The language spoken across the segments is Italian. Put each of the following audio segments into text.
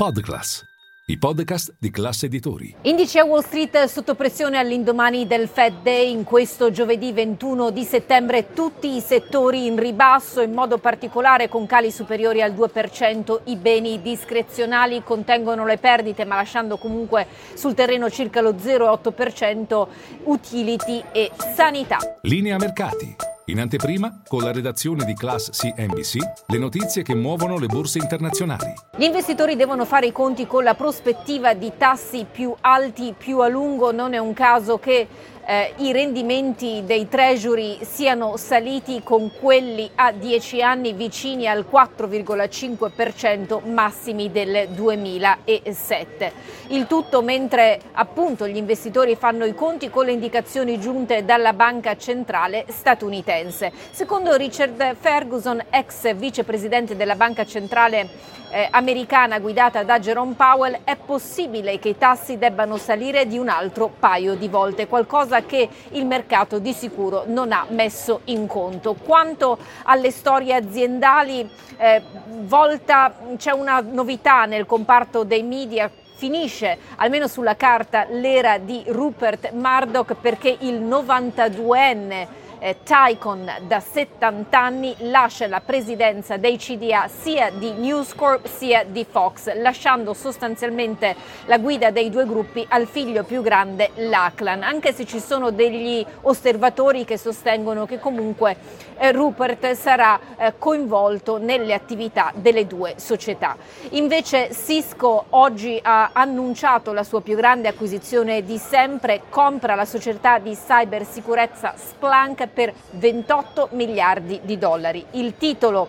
Podclass, i podcast di classe editori. Indici a Wall Street sotto pressione all'indomani del Fed Day in questo giovedì 21 di settembre tutti i settori in ribasso, in modo particolare con cali superiori al 2%. I beni discrezionali contengono le perdite ma lasciando comunque sul terreno circa lo 0,8% utility e sanità. Linea mercati. In anteprima, con la redazione di Class CNBC, le notizie che muovono le borse internazionali. Gli investitori devono fare i conti con la prospettiva di tassi più alti più a lungo. Non è un caso che eh, i rendimenti dei treasury siano saliti con quelli a 10 anni vicini al 4,5% massimi del 2007. Il tutto mentre appunto gli investitori fanno i conti con le indicazioni giunte dalla banca centrale statunitense. Secondo Richard Ferguson, ex vicepresidente della banca centrale eh, americana guidata da Jerome Powell, è possibile che i tassi debbano salire di un altro paio di volte, qualcosa che il mercato di sicuro non ha messo in conto. Quanto alle storie aziendali, eh, volta c'è una novità nel comparto dei media finisce almeno sulla carta l'era di Rupert Murdoch perché il 92enne eh, Tycon da 70 anni lascia la presidenza dei CDA sia di News Corp sia di Fox, lasciando sostanzialmente la guida dei due gruppi al figlio più grande Lachlan, anche se ci sono degli osservatori che sostengono che comunque eh, Rupert sarà eh, coinvolto nelle attività delle due società. Invece Cisco oggi ha annunciato la sua più grande acquisizione di sempre, compra la società di cybersicurezza Splunk per 28 miliardi di dollari. Il titolo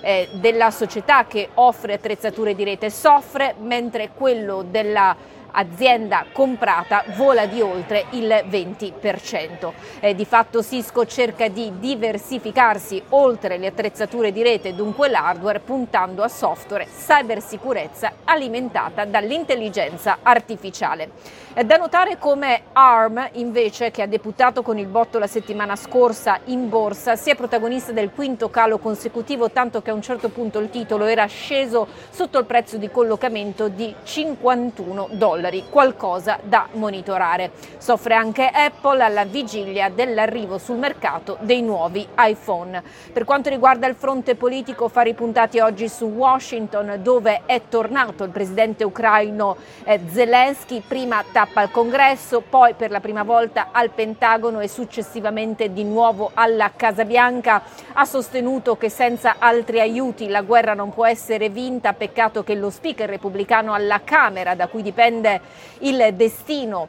eh, della società che offre attrezzature di rete soffre, mentre quello della azienda comprata vola di oltre il 20%. Eh, di fatto Cisco cerca di diversificarsi oltre le attrezzature di rete, dunque l'hardware, puntando a software, cybersicurezza alimentata dall'intelligenza artificiale. È da notare come ARM, invece, che ha deputato con il botto la settimana scorsa in borsa, sia protagonista del quinto calo consecutivo, tanto che a un certo punto il titolo era sceso sotto il prezzo di collocamento di 51 dollari, qualcosa da monitorare. Soffre anche Apple alla vigilia dell'arrivo sul mercato dei nuovi iPhone. Per quanto riguarda il fronte politico, fari puntati oggi su Washington, dove è tornato il presidente ucraino eh, Zelensky, prima tappa al Congresso, poi per la prima volta al Pentagono e successivamente di nuovo alla Casa Bianca. Ha sostenuto che senza altri aiuti la guerra non può essere vinta, peccato che lo speaker repubblicano alla Camera, da cui dipende il destino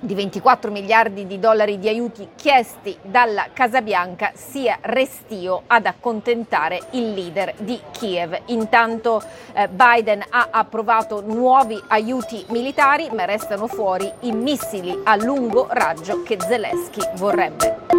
di 24 miliardi di dollari di aiuti chiesti dalla Casa Bianca sia restio ad accontentare il leader di Kiev. Intanto eh, Biden ha approvato nuovi aiuti militari, ma restano fuori i missili a lungo raggio che Zelensky vorrebbe.